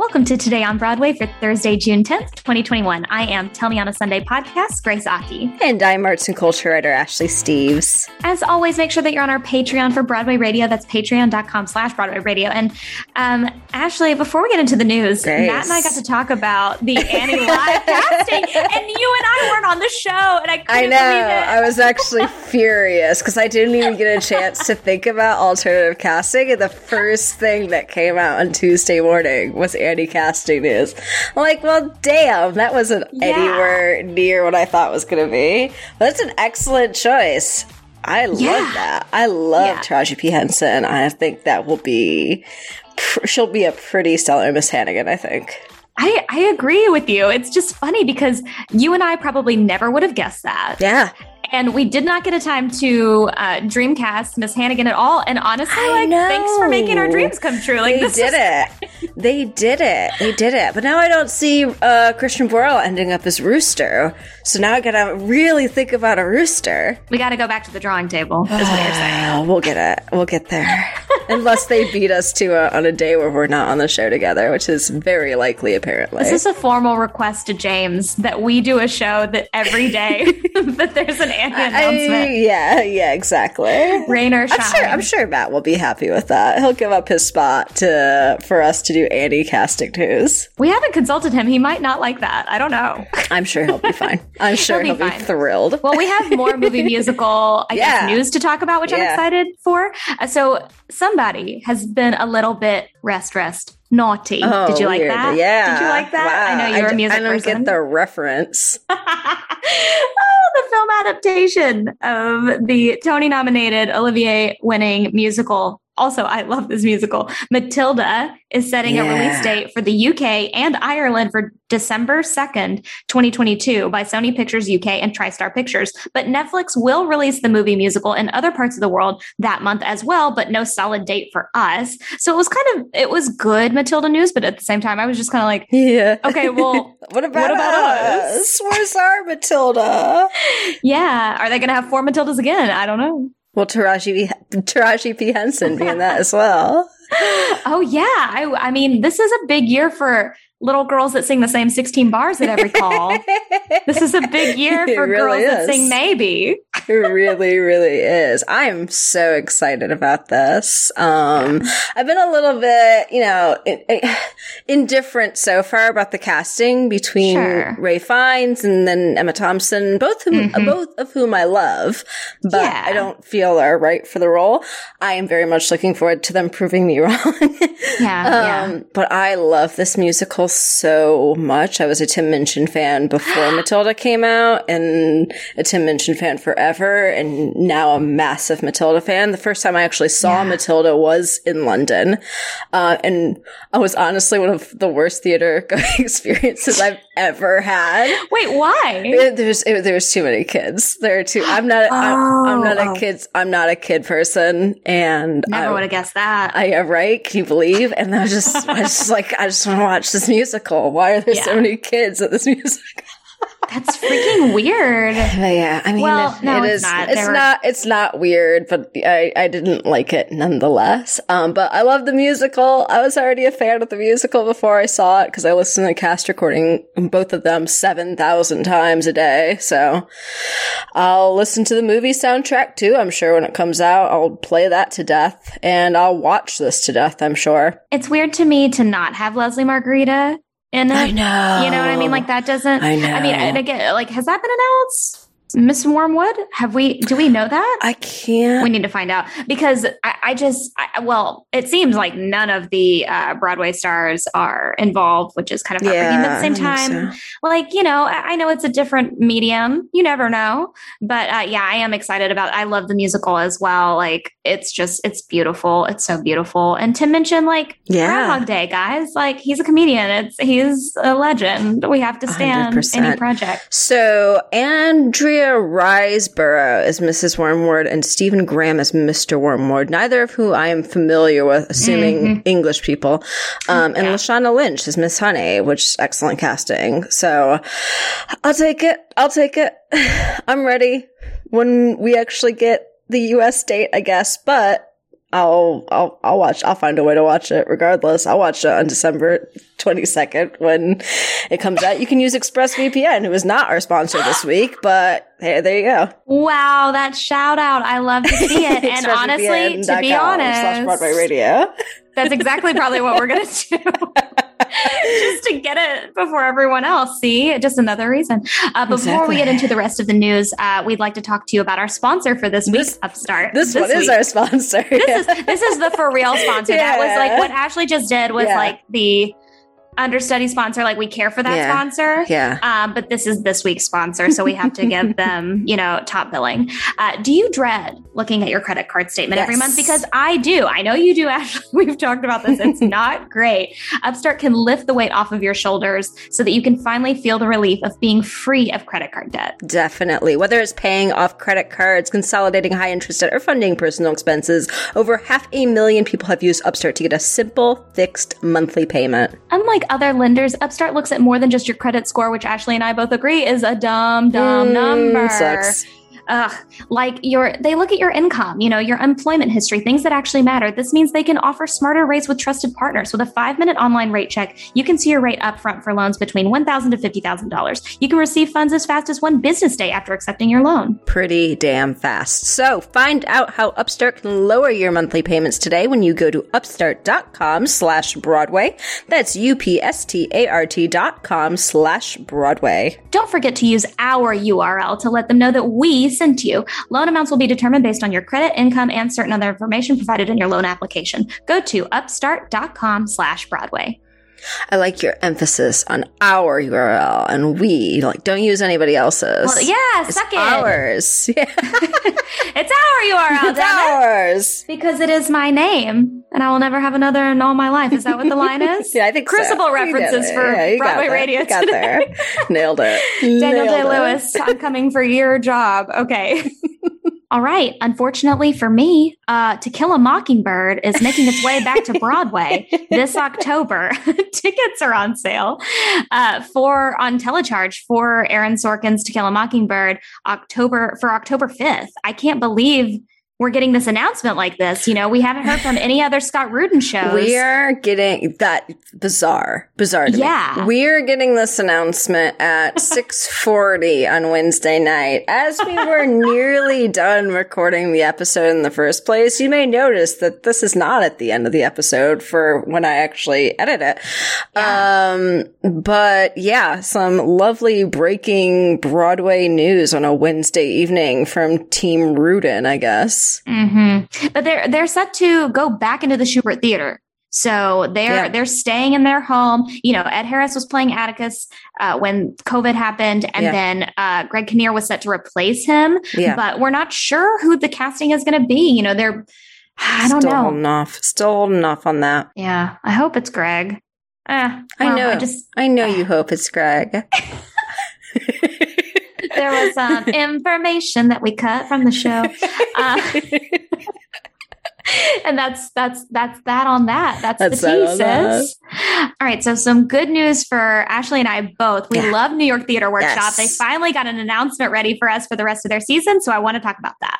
Welcome to Today on Broadway for Thursday, June 10th, 2021. I am Tell Me on a Sunday podcast, Grace Aki. And I'm arts and culture writer Ashley Steves. As always, make sure that you're on our Patreon for Broadway Radio. That's patreon.com slash Broadway Radio. And um, Ashley, before we get into the news, Grace. Matt and I got to talk about the Annie live casting, and you and I weren't on the show, and I couldn't I know. believe it. I was actually furious because I didn't even get a chance to think about alternative casting. And the first thing that came out on Tuesday morning was Annie casting news. I'm like, well, damn, that wasn't Yeah. anywhere near what I thought was going to be. But that's an excellent choice. I love that. I love Yeah. Taraji P. Henson. I think that will be, pr- she'll be a pretty stellar Miss Hannigan, I think. I, I agree with you. It's just funny because you and I probably never would have guessed that. Yeah. And we did not get a time to uh, Dreamcast Miss Hannigan at all. And honestly, like, thanks for making our dreams come true. Like, they did is- it. They did it. They did it. But now I don't see uh, Christian Borle ending up as Rooster. So now I gotta really think about a rooster. We got to go back to the drawing table, is what you're saying. We'll get it. We'll get there. Unless they beat us to a, on a day where we're not on the show together, which is very likely, apparently. This is a formal request to James that we do a show that every day that there's an Annie I- announcement. yeah, yeah, exactly. Rain or shine. I'm sure. I'm sure Matt will be happy with that. He'll give up his spot to for us to do Annie casting news. We haven't consulted him. He might not like that. I don't know. I'm sure he'll be fine. I'm sure He'll he'll be be, thrilled. Well, we have more movie musical, I Yeah. guess, news to talk about, which I'm excited for. Uh, so, somebody has been a little bit rest, rest, naughty. Oh, Did you like weird. that? Yeah. Did you like that? I know you're d- a music I don't person. get the reference. oh, the film adaptation of the Tony nominated, Olivier winning musical. Also, I love this musical. Matilda is setting a release date for the UK and Ireland for December 2nd, 2022 by Sony Pictures UK and TriStar Pictures. But Netflix will release the movie musical in other parts of the world that month as well, but no solid date for us. So it was kind of, it was good Matilda news, but at the same time, I was just kind of like, Yeah. okay, well, What about, What about us? us? Where's our Matilda? yeah, are they going to have four Matildas again? I don't know. Well, Taraji, Taraji P. Henson being that as well. Oh yeah, I, I mean, this is a big year for little girls that sing the same 16 bars at every call. this is a big year for really girls that sing maybe. It really, really is. I am so excited about this. Um, I've been a little bit, you know, in- in- indifferent so far about the casting between Sure. Ralph Fiennes and then Emma Thompson, both whom, Mhm. both of whom I love, but Yeah. I don't feel are right for the role. I am very much looking forward to them proving me wrong. Yeah, Um, but I love this musical so much. I was a Tim Minchin fan before Matilda came out and a Tim Minchin fan forever and now a massive Matilda fan. The first time I actually saw Yeah. Matilda was in London. Uh, and I was honestly one of the worst theater going experiences I've ever had. Wait, why? It- there's it, there's too many kids. There are too. I'm not. I'm, I'm not Oh, a kids. I'm not a kid person, and Never I, would have guessed that. I am right? Can you believe? And I was just, I was just like, I just want to watch this musical. Why are there so many kids at this musical? That's freaking weird. But yeah, I mean, Well, it- no, it it's not. It's were- not. It's not weird, but I, I didn't like it nonetheless. Um, but I love the musical. I was already a fan of the musical before I saw it because I listened to the cast recording, both of them, seven thousand times a day. So I'll listen to the movie soundtrack too. I'm sure when it comes out, I'll play that to death, and I'll watch this to death. I'm sure. It's weird to me to not have Lesli Margherita it. I know. You know what I mean? Like that doesn't. I know. I mean, and again, like has that been announced? Miss Wormwood? Have we? Do we know that? I can't. we need to find out because I, I just I, well it seems like none of the uh, broadway stars are involved which is kind of heartbreaking but at the same time so. like you know I, I know it's a different medium you never know but uh, yeah i am excited about i love the musical as well like it's just it's beautiful it's so beautiful and Tim Minchin like Yeah. groundhog day guys like he's a comedian it's he's a legend we have to stand 100%. any project So Andrea Riseborough is Mrs. Wormwood and Stephen Graham is Mr. Wormwood, neither of who I am familiar with, assuming English people. Um, and Yeah. Lashana Lynch is Miss Honey, which is excellent casting. So I'll take it. I'll take it. I'm ready when we actually get the US date, I guess. But I'll I'll I'll watch. I'll find a way to watch it regardless. I'll watch it on December twenty second when it comes out. You can use ExpressVPN, who is not our sponsor this week, but hey, there you go. Wow, that shout out! I love to see it. and honestly, to be honest, slash Broadway Radio. that's exactly probably what we're gonna do. Just to get it before everyone else. See, just another reason. Uh, before exactly. we get into the rest of the news, uh, we'd like to talk to you about our sponsor for this, this week, Upstart. This, this one week. is our sponsor. This is this is the for real sponsor. Yeah. That was like what Ashley just did was yeah. like the understudy sponsor. Like we care for that yeah. sponsor. Yeah. Um, but this is this week's sponsor, so we have to give them, you know, top billing. Uh, do you dread looking at your credit card statement yes. every month? Because I do. I know you do, Ashley. We've talked about this. It's not great. Upstart can lift the weight off of your shoulders so that you can finally feel the relief of being free of credit card debt. Definitely. Whether it's paying off credit cards, consolidating high interest debt, or funding personal expenses, over half a million people have used Upstart to get a simple, fixed monthly payment. Unlike other lenders, Upstart looks at more than just your credit score, which Ashley and I both agree is a dumb, dumb mm, number. Sucks ugh, like your they look at your income, you know, your employment history, things that actually matter. This means they can offer smarter rates with trusted partners. With a five minute online rate check, you can see your rate upfront for loans between one thousand to fifty thousand dollars. You can receive funds as fast as one business day after accepting your loan. Pretty damn fast. So find out how Upstart can lower your monthly payments today when you go to upstart.com slash Broadway. That's U-P-S-T-A-R-T dot com slash Broadway. Don't forget to use our URL to let them know that we sent to you. Loan amounts will be determined based on your credit, income, and certain other information provided in your loan application. Go to upstart.com slash Broadway. I like your emphasis on our URL and we. Like, don't use anybody else's. Well, yeah, it's suck it. Ours. Yeah. it's our URL. It's ours. It. Because it is my name, and I will never have another in all my life. Is that what the line is? yeah, I think Crucible so. references for yeah, Broadway Radio. got there. Nailed it. Daniel Day Lewis, I'm coming for your job. Okay. All right. Unfortunately for me, uh, To Kill a Mockingbird is making its way back to Broadway this October. Tickets are on sale uh, for on telecharge for Aaron Sorkin's To Kill a Mockingbird October for October 5th. I can't believe we're getting this announcement like this. You know, we haven't heard from any other Scott Rudin shows. We are getting that bizarre, bizarre. yeah, me. we're getting this announcement at six forty on Wednesday night. As we were nearly done recording the episode in the first place, you may notice that this is not at the end of the episode for when I actually edit it. Yeah. Um, but yeah, some lovely breaking Broadway news on a Wednesday evening from Team Rudin, I guess. Mm-hmm. But they're they're set to go back into the Shubert Theater. So they're yeah. they're staying in their home. You know, Ed Harris was playing Atticus uh, when COVID happened, and yeah. then uh, Greg Kinnear was set to replace him. Yeah. But we're not sure who the casting is going to be. You know, they're I don't Still know. Holding off. Still holding off on that. Yeah, I hope it's Greg. Eh, well, I know. I just I know you hope it's Greg. there was um, information that we cut from the show. Uh, and that's that's that's that on that. That's, that's the tea, sis. All right, so some good news for Ashley and I both. We yeah. love New York Theater Workshop. Yes. They finally got an announcement ready for us for the rest of their season, so I want to talk about that.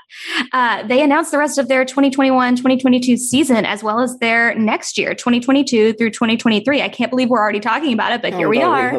Uh, they announced the rest of their 2021-2022 season as well as their next year, 2022 through 2023. I can't believe we're already talking about it, but here we are.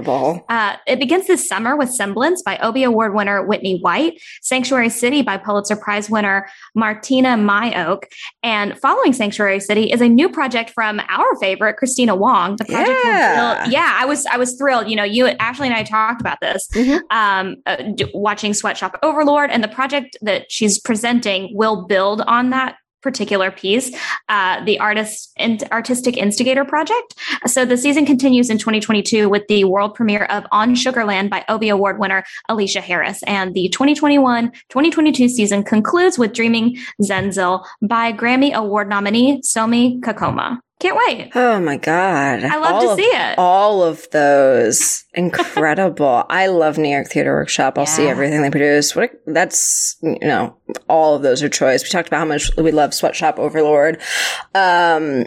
Uh, it begins this summer with Semblance by Obie Award winner Whitney White, Sanctuary City by Pulitzer Prize winner Martyna Majok, and following Sanctuary City is a new project from our favorite Kristina Wong. The project yeah. yeah, I was I was thrilled. You know, you Ashley and I talked about this, mm-hmm. um, uh, watching Sweatshop Overlord, and the project that she's presenting will build on that particular piece, uh, the artist and artistic instigator project. So the season continues in 2022 with the world premiere of On Sugarland by Obie Award winner Alicia Harris, and the 2021-2022 season concludes with Dreaming Zenzile by Grammy Award nominee Somi Kakoma. Can't wait. Oh my God. I love all to of, see it. All of those. Incredible. I love New York Theater Workshop. I'll yeah. see everything they produce. What a, that's, you know, all of those are choice. We talked about how much we love Sweatshop Overlord. Um,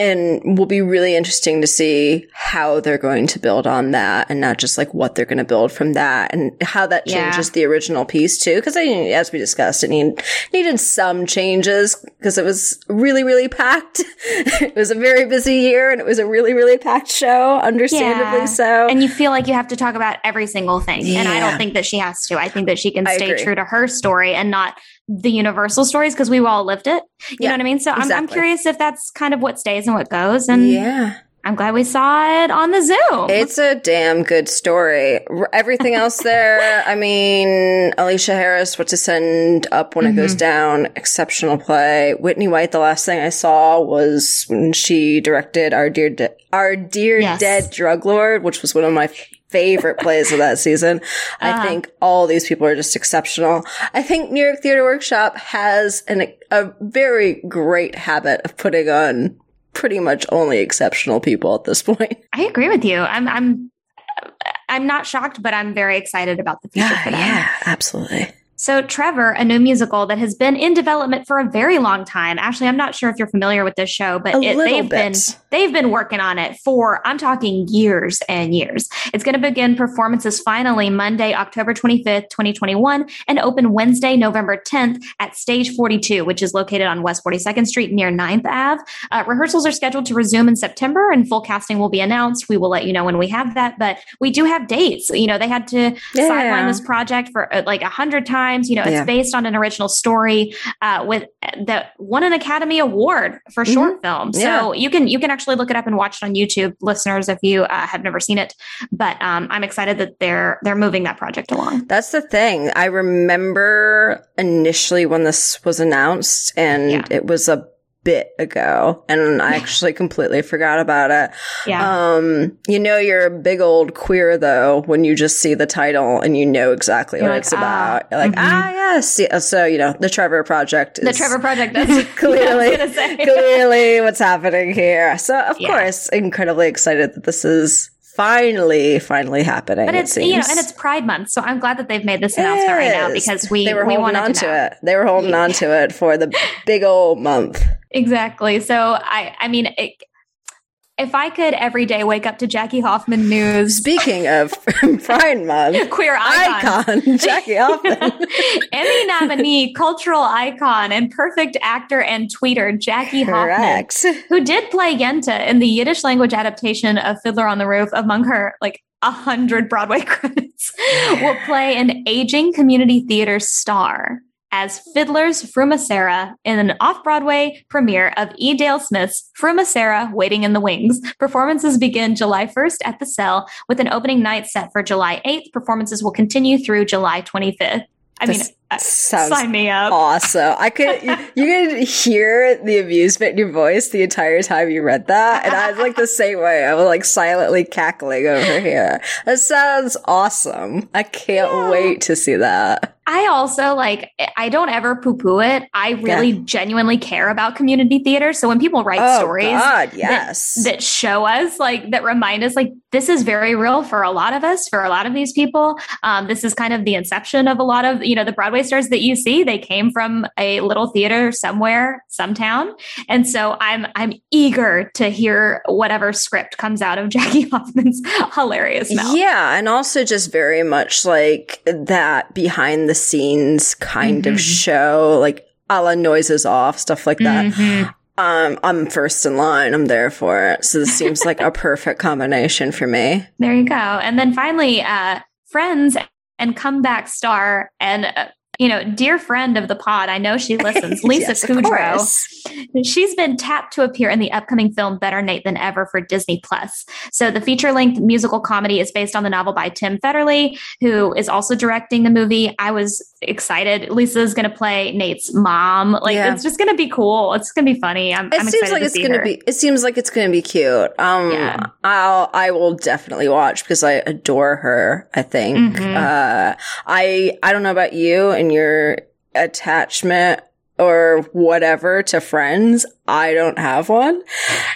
and will be really interesting to see how they're going to build on that and not just like what they're going to build from that and how that changes Yeah. the original piece too. Because I, as we discussed, it need, needed some changes because it was really, really packed. it was a very busy year and it was a really, really packed show, understandably Yeah. so. And you feel like you have to talk about every single thing. And I don't think that she has to. I think that she can stay true to her story and not the universal stories because we've all lived it. You Yeah, know what I mean? So I'm, I'm curious if that's kind of what stays and what goes. And yeah. I'm glad we saw it on the Zoom. It's a damn good story. Everything else there, I mean, Alicia Harris, What to Send Up When It Goes mm-hmm. Down, exceptional play. Whitney White, the last thing I saw was when she directed Our Dear, De- Our Dear Yes. Dead Drug Lord, which was one of my favorite plays of that season. I Uh-huh. think all these people are just exceptional. I think New York Theater Workshop has an, a very great habit of putting on pretty much only exceptional people at this point. I agree with you. I'm I'm I'm not shocked, but I'm very excited about the future for them. absolutely. So, Trevor, a new musical that has been in development for a very long time. Actually, I'm not sure if you're familiar with this show, but it, they've been they've been working on it for I'm talking years and years. It's going to begin performances finally Monday, October 25th, 2021, and open Wednesday, November 10th at Stage 42, which is located on West 42nd Street near 9th Ave. Uh, rehearsals are scheduled to resume in September, and full casting will be announced. We will let you know when we have that, but we do have dates. You know, they had to Yeah. sideline this project for uh, like a hundred times. You know, it's Yeah. based on an original story uh, with that won an Academy Award for short film. So Mm-hmm. Yeah. you can you can actually look it up and watch it on YouTube, listeners, if you uh, have never seen it. But um, I'm excited that they're they're moving that project along. That's the thing. I remember initially when this was announced, and Yeah. it was a bit ago, and I actually completely forgot about it. Yeah. Um, you know, you're a big old queer though when you just see the title and you know exactly You're what like, it's ah, about. You're like, mhm. ah, yes. Yeah, So you know, the Trevor Project. Is the Trevor Project. That's clearly, I was gonna say. clearly what's happening here. So of Yeah. course, incredibly excited that this is finally, finally happening. But it it's you know, and it's Pride Month, so I'm glad that they've made this announcement right now because we they were we holding wanted on to, to, it. They were holding on to it for the big old month. Exactly. So I I mean, it, if I could every day wake up to Jackie Hoffman news, Speaking of Pride Month, queer icon. icon Jackie Hoffman. Emmy nominee, cultural icon, and perfect actor and tweeter Jackie Hoffman, who did play Yenta in the Yiddish language adaptation of Fiddler on the Roof, among her like a hundred Broadway credits, will play an aging community theater star as Fiddler's Fruma-Sarah in an off-Broadway premiere of E. Dale Smith's Fruma-Sarah Waiting in the Wings. Performances begin July 1st at the Cell with an opening night set for July 8th. Performances will continue through July 25th. I mean, This uh, Sounds sign me up. awesome. I could you, you could hear the amusement in your voice the entire time you read that, and I was like the same way. I was like silently cackling over here. That sounds awesome. I can't Yeah. wait to see that. I also like I don't ever poo poo it. I really genuinely care about community theater. So when people write oh stories God, yes. that show us like that remind us like this is very real for a lot of us, for a lot of these people. Um, this is kind of the inception of a lot of you know the Broadway stars that you see. They came from a little theater somewhere, some town, and so I'm I'm eager to hear whatever script comes out of Jackie Hoffman's hilarious mouth. Yeah, and also just very much like that behind the scenes kind Mhm. of show, like a la noises off, stuff like that. Mhm. Um, I'm first in line. I'm there for it. So this seems like a perfect combination for me. There you go. And then finally, uh, friends and comeback star and uh, you know, dear friend of the pod. I know she listens. Lisa Yes, Kudrow. She's been tapped to appear in the upcoming film Better Nate Than Ever for Disney Plus. So the feature-length musical comedy is based on the novel by Tim Federle, who is also directing the movie. I was excited. Lisa's going to play Nate's mom. Like Yeah. it's just going to be cool. It's going to be funny. I'm, It I'm seems like to it's gonna be. It seems like it's gonna be cute. Um, Yeah. I'll. I will definitely watch because I adore her. I think. Mhm. Uh, I. I don't know about you and your attachment or whatever to friends. I don't have one.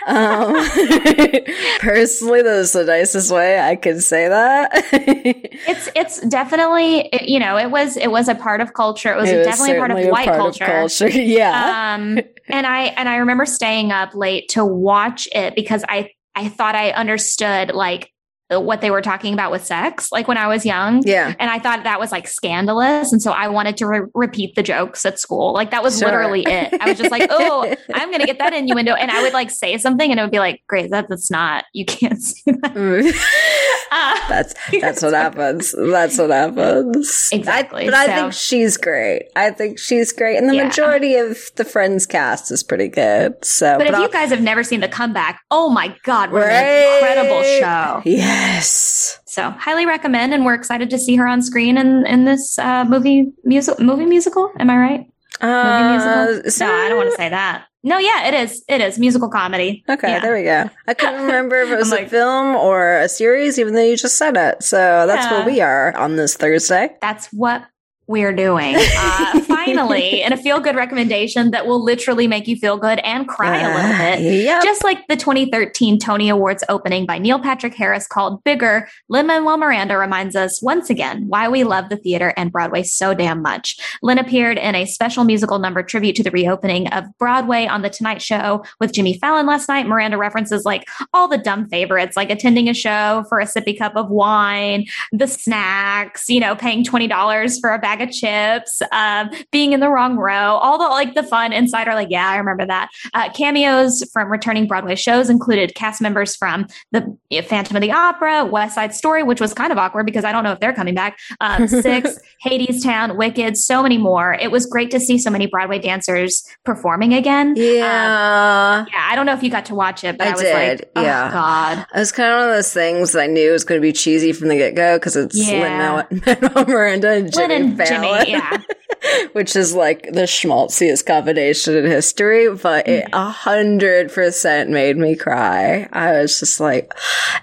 Um, personally, that is the nicest way I can say that. It's it's definitely you know it was it was a part of culture. It was It was definitely a part of white culture. culture. Yeah. Um, and I and I remember staying up late to watch it because I I thought I understood like what they were talking about with sex, like when I was young. Yeah. And I thought that was like scandalous. And so I wanted to re- repeat the jokes at school. Like that was Sure. literally it. I was just like, oh, I'm going to get that innuendo. And I would like say something and it would be like, great, that, that's not, you can't see that. Uh, That's that's what happens. That's what happens. Exactly, I, but I think she's great. I think she's great, and the Yeah. majority of the Friends cast is pretty good. So, but if I'll- you guys have never seen The Comeback, oh my God, what Right. an incredible show. Yes. So highly recommend. And we're excited to see her on screen in, in this uh, movie, music, movie musical. Am I right? Movie Uh, musical? No, I don't want to say that. No, yeah, it is. It is musical comedy. Okay, Yeah. there we go. I couldn't remember if it was I'm a film or a series, even though you just said it. So that's Yeah. where we are on this Thursday. That's what we're doing. Uh, finally, and a feel good recommendation that will literally make you feel good and cry a little bit. Yep. Just like the 2013 Tony Awards opening by Neil Patrick Harris called Bigger, Lin Manuel Miranda reminds us once again why we love the theater and Broadway so damn much. Lin appeared in a special musical number tribute to the reopening of Broadway on The Tonight Show with Jimmy Fallon last night. Miranda references like all the dumb favorites, like attending a show for a sippy cup of wine, the snacks, you know, paying $20 for a bag of chips, um, being in the wrong row, all the like the fun insider, like, yeah, I remember that. Uh, cameos from returning Broadway shows included cast members from the Phantom of the Opera, West Side Story, which was kind of awkward because I don't know if they're coming back. Um, Six, Hadestown, Wicked, so many more. It was great to see so many Broadway dancers performing again. Um, yeah. yeah, I don't know if you got to watch it, but I I, was did, like, oh yeah. God. It was kind of one of those things that I knew was going to be cheesy from the get go because it's Yeah. Lin-Manuel Miranda and Jimmy Jimmy, yeah. which is like the schmaltziest combination in history. But it Mm-hmm. a hundred percent made me cry. I was just like,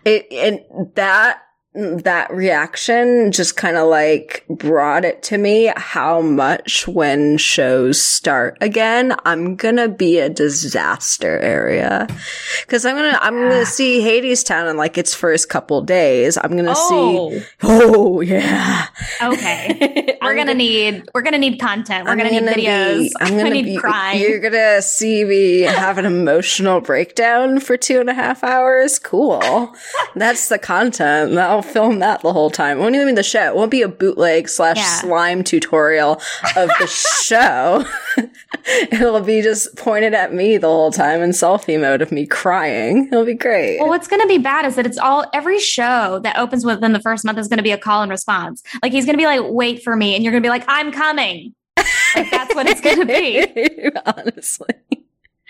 it, and that that reaction just kind of like brought it to me how much when shows start again i'm gonna be a disaster area because i'm gonna i'm gonna see hadestown in like its first couple days i'm gonna see oh, oh yeah Okay. We're gonna need we're gonna need content. We're I'm gonna, need videos. be- I'm gonna, need be, crying. You're gonna see me have an emotional breakdown for two and a half hours. Cool. That's the content. I'll film that the whole time. It won't even be the show. It won't be a bootleg slash Yeah. slime tutorial of the show. It'll be just pointed at me the whole time in selfie mode of me crying. It'll be great. Well, what's going to be bad is that it's all every show that opens within the first month is going to be a call and response. Like he's going to be like, "Wait for me," and you're going to be like, "I'm coming." Like that's what it's going to be. Honestly.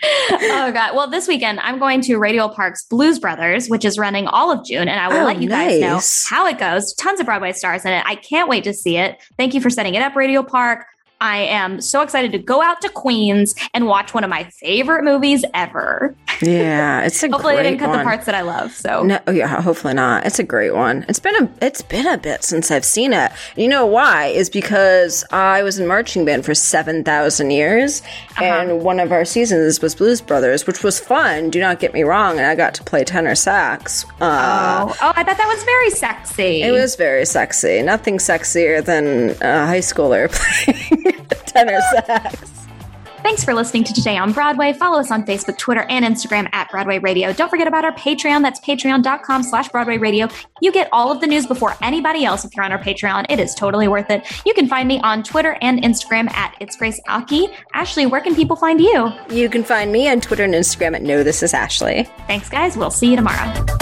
Oh god. Well, this weekend I'm going to Radial Park's Blues Brothers, which is running all of June, and I will Oh, let you guys know how it goes. Tons of Broadway stars in it. I can't wait to see it. Thank you for setting it up, Radial Park. I am so excited to go out to Queens and watch one of my favorite movies ever. Yeah, it's a Hopefully, they didn't cut one. the parts that I love. So No, oh, yeah, hopefully not. It's a great one. It's been a it's been a bit since I've seen it. You know why? Is because I was in marching band for seven thousand years, Uh-huh. and one of our seasons was Blues Brothers, which was fun. Do not get me wrong, and I got to play tenor sax. Uh, Oh, oh, I thought that was very sexy. It was very sexy. Nothing sexier than a high schooler playing tenor sax. Thanks for listening to Today on Broadway. Follow us on Facebook, Twitter, and Instagram at Broadway Radio. Don't forget about our Patreon. That's patreon.com slash Broadway Radio. You get all of the news before anybody else if you're on our Patreon. It is totally worth it. You can find me on Twitter and Instagram at It's Grace Aki. Ashley, where can people find you? You can find me on Twitter and Instagram at No This Is Ashley. Thanks, guys. We'll see you tomorrow.